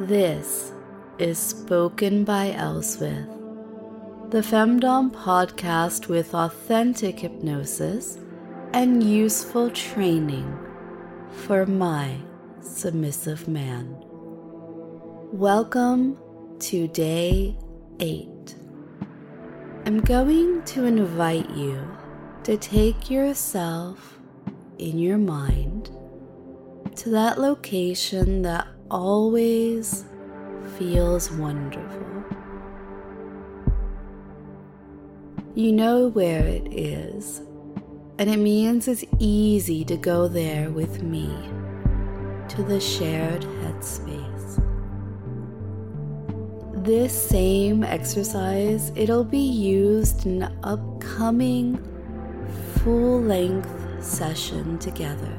This is Spoken by Elswith, the Femdom podcast with authentic hypnosis and useful training for my submissive man. Welcome to day 8. I'm going to invite you to take yourself in your mind to that location that always feels wonderful. You know where it is, and it means it's easy to go there with me to the shared headspace. This same exercise, it'll be used in an upcoming full-length session together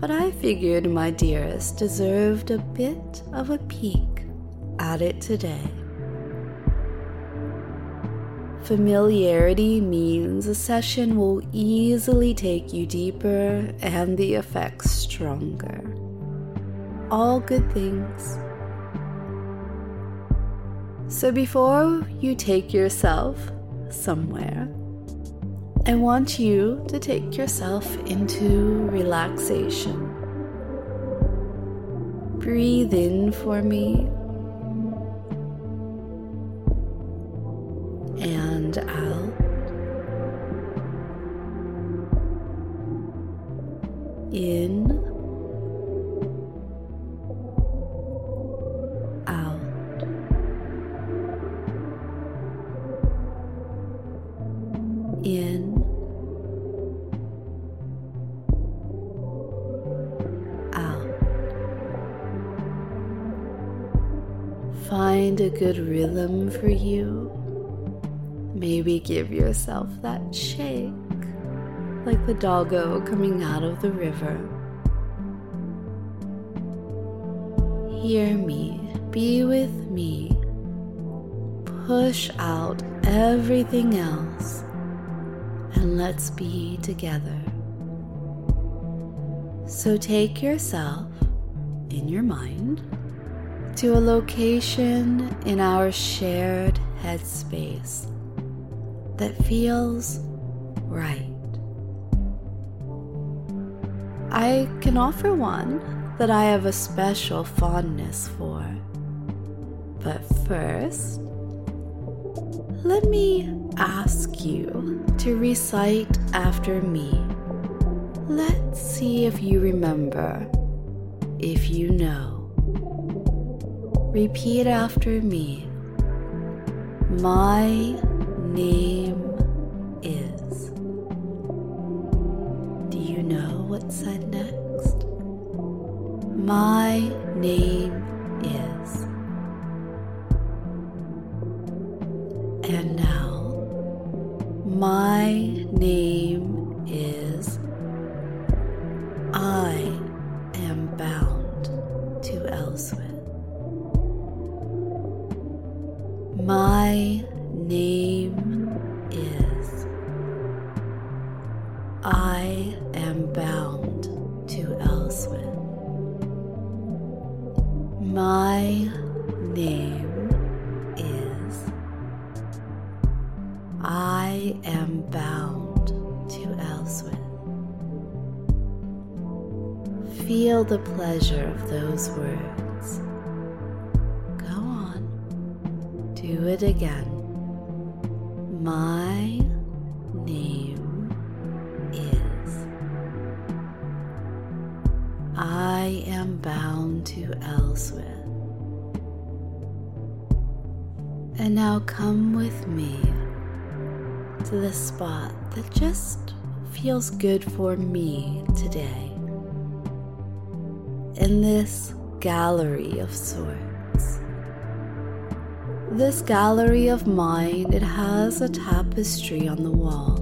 but I figured my dearest deserved a bit of a peek at it today. Familiarity means a session will easily take you deeper and the effects stronger. All good things. So before you take yourself somewhere, I want you to take yourself into relaxation. Breathe in for me and out. A good rhythm for you. Maybe give yourself that shake, like the doggo coming out of the river. Hear me, be with me. Push out everything else and let's be together. So take yourself in your mind to a location in our shared headspace that feels right. I can offer one that I have a special fondness for. But first, let me ask you to recite after me. Let's see if you remember, if you know. Repeat after me. My name is. Do you know what's said next? My name is. And now, my name is. Feel the pleasure of those words. Go on, do it again. My name is. I am bound to Elswith. And now come with me to the spot that just feels good for me today. In this gallery of sorts. This gallery of mine, it has a tapestry on the wall.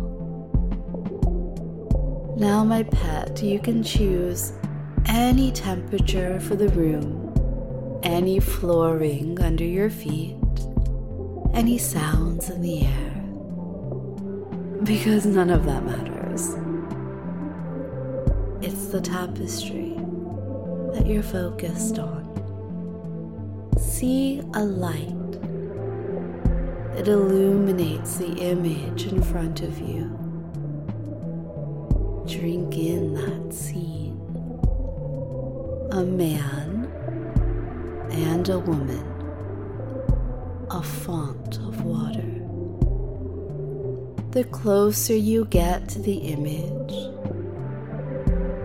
Now, my pet, you can choose any temperature for the room, any flooring under your feet, any sounds in the air because none of that matters. It's the tapestry that you're focused on. see a light. It illuminates the image in front of you. Drink in that scene. A man and a woman, a font of water. The closer you get to the image,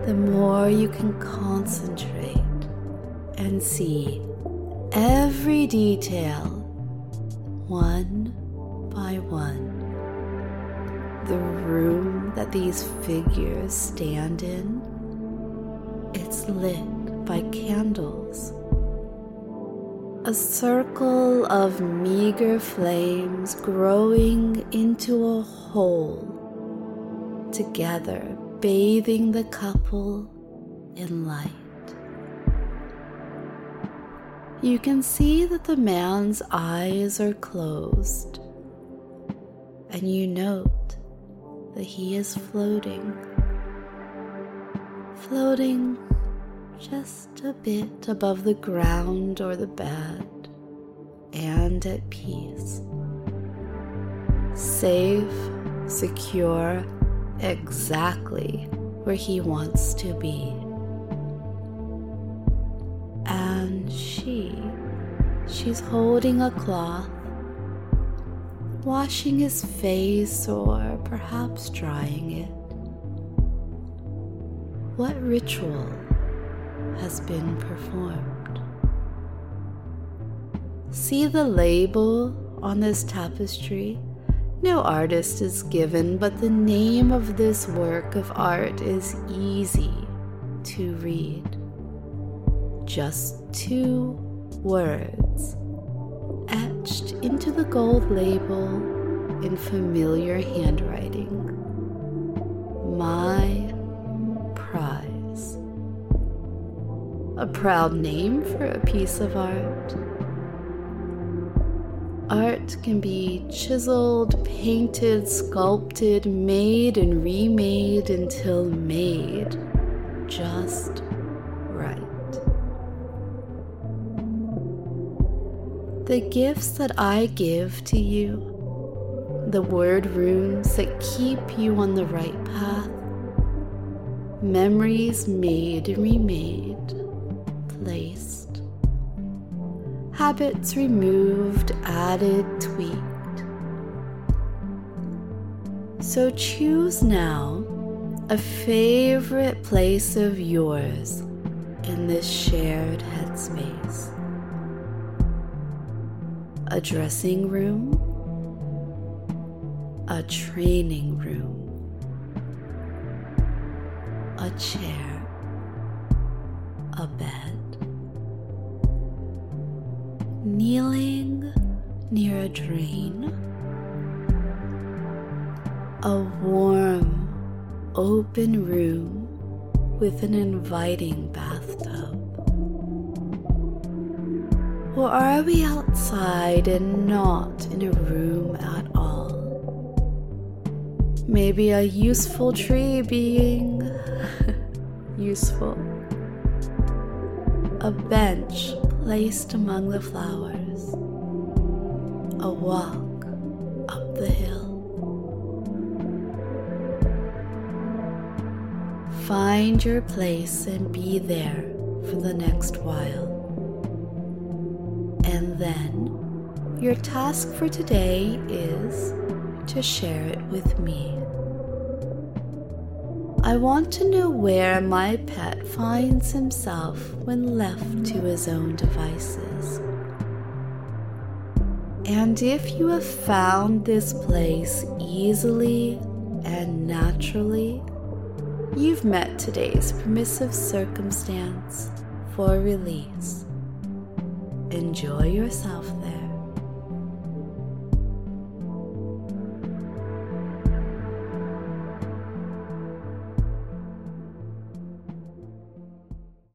the more you can concentrate and see every detail one by one. The room that these figures stand in, it's lit by candles. A circle of meager flames growing into a whole, together bathing the couple in light. You can see that the man's eyes are closed, and you note that he is floating. Floating just a bit above the ground or the bed, and at peace. Safe, secure, exactly where he wants to be. And she, she's holding a cloth, washing his face or perhaps drying it. What ritual has been performed? See the label on this tapestry? No artist is given, but the name of this work of art is easy to read just two words etched into the gold label in familiar handwriting. My prize. A proud name for a piece of art. Art can be chiseled, painted, sculpted, made, and remade until made just right. the gifts that I give to you, the word runes that keep you on the right path, memories made and remade, placed, habits removed, added, tweaked. So choose now a favorite place of yours in this shared headspace a dressing room, a training room, a chair, a bed, a drain, a warm, open room with an inviting bathtub. Or are we outside and not in a room at all? Maybe a useful tree being useful. A bench placed among the flowers. A walk up the hill. Find your place and be there for the next while. And then your task for today is to share it with me. I want to know where my pet finds himself when left to his own devices. And if you have found this place easily and naturally, you've met today's permissive circumstance for release. Enjoy yourself there.